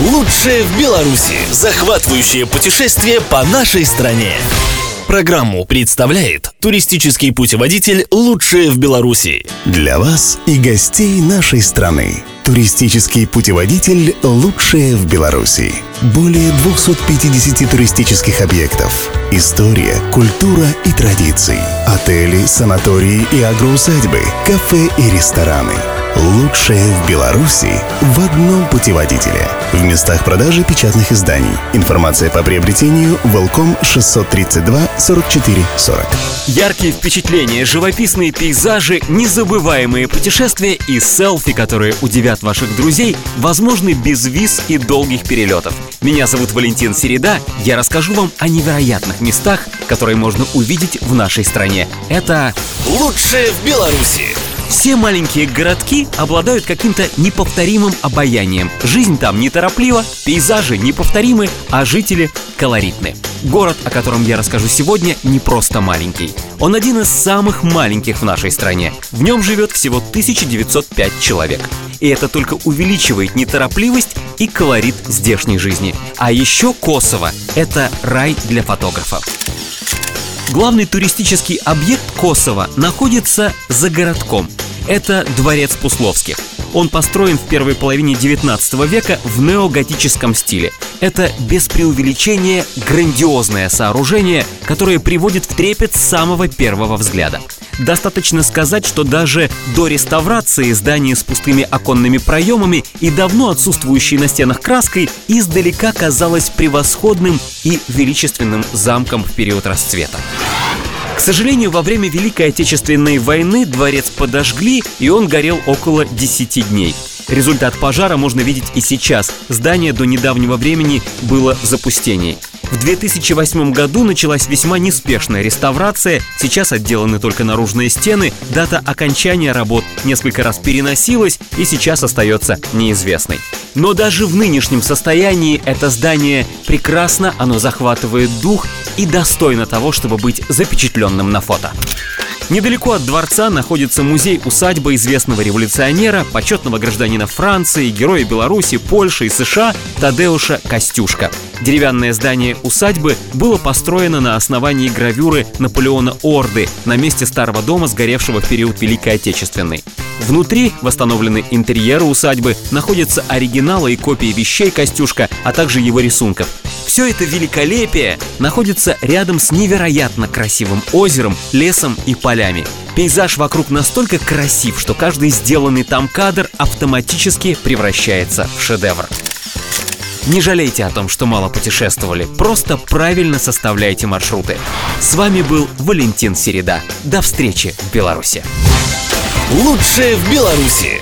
Лучшее в Беларуси. Захватывающее путешествие по нашей стране. Программу представляет туристический путеводитель «Лучшее в Беларуси». Для вас и гостей нашей страны. Туристический путеводитель «Лучшее в Беларуси». Более 250 туристических объектов. История, культура и традиции. Отели, санатории и агроусадьбы, кафе и рестораны. Лучшее в Беларуси в одном путеводителе. В местах продажи печатных изданий. Информация по приобретению Волком 632 44 40. Яркие впечатления, живописные пейзажи, незабываемые путешествия и селфи, которые удивят ваших друзей, возможны без виз и долгих перелетов. Меня зовут Валентин Середа, я расскажу вам о невероятных местах, которые можно увидеть в нашей стране. Это Лучшее в Беларуси. все маленькие городки обладают каким-то неповторимым обаянием. Жизнь там нетороплива, пейзажи неповторимы, а жители колоритны. Город, о котором я расскажу сегодня, не просто маленький. Он один из самых маленьких в нашей стране. В нем живет всего 1905 человек. И это только увеличивает неторопливость и колорит здешней жизни. А еще Косово – это рай для фотографа. Главный туристический объект Косово находится за городком. Это дворец Пусловских. Он построен в первой половине 19 века в неоготическом стиле. Это без преувеличения грандиозное сооружение, которое приводит в трепет с самого первого взгляда. Достаточно сказать, что даже до реставрации здание с пустыми оконными проемами и давно отсутствующей на стенах краской издалека казалось превосходным и величественным замком в период расцвета. К сожалению, во время Великой Отечественной войны дворец подожгли, и он горел около 10 дней. Результат пожара можно видеть и сейчас. Здание до недавнего времени было в запустении. В 2008 году началась весьма неспешная реставрация, сейчас отделаны только наружные стены, дата окончания работ несколько раз переносилась и сейчас остается неизвестной. Но даже в нынешнем состоянии это здание прекрасно, оно захватывает дух и достойно того, чтобы быть запечатленным на фото. Недалеко от дворца находится музей-усадьба известного революционера, почетного гражданина Франции, героя Беларуси, Польши и США Тадеуша Костюшка. Деревянное здание усадьбы было построено на основании гравюры Наполеона Орды на месте старого дома, сгоревшего в период Великой Отечественной. Внутри восстановлены интерьеры усадьбы, находятся оригиналы и копии вещей Костюшка, а также его рисунков. Все это великолепие находится рядом с невероятно красивым озером, лесом и полями. Пейзаж вокруг настолько красив, что каждый сделанный там кадр автоматически превращается в шедевр. Не жалейте о том, что мало путешествовали, просто правильно составляйте маршруты. С вами был Валентин Середа. До встречи в Беларуси. Лучшее в Беларуси.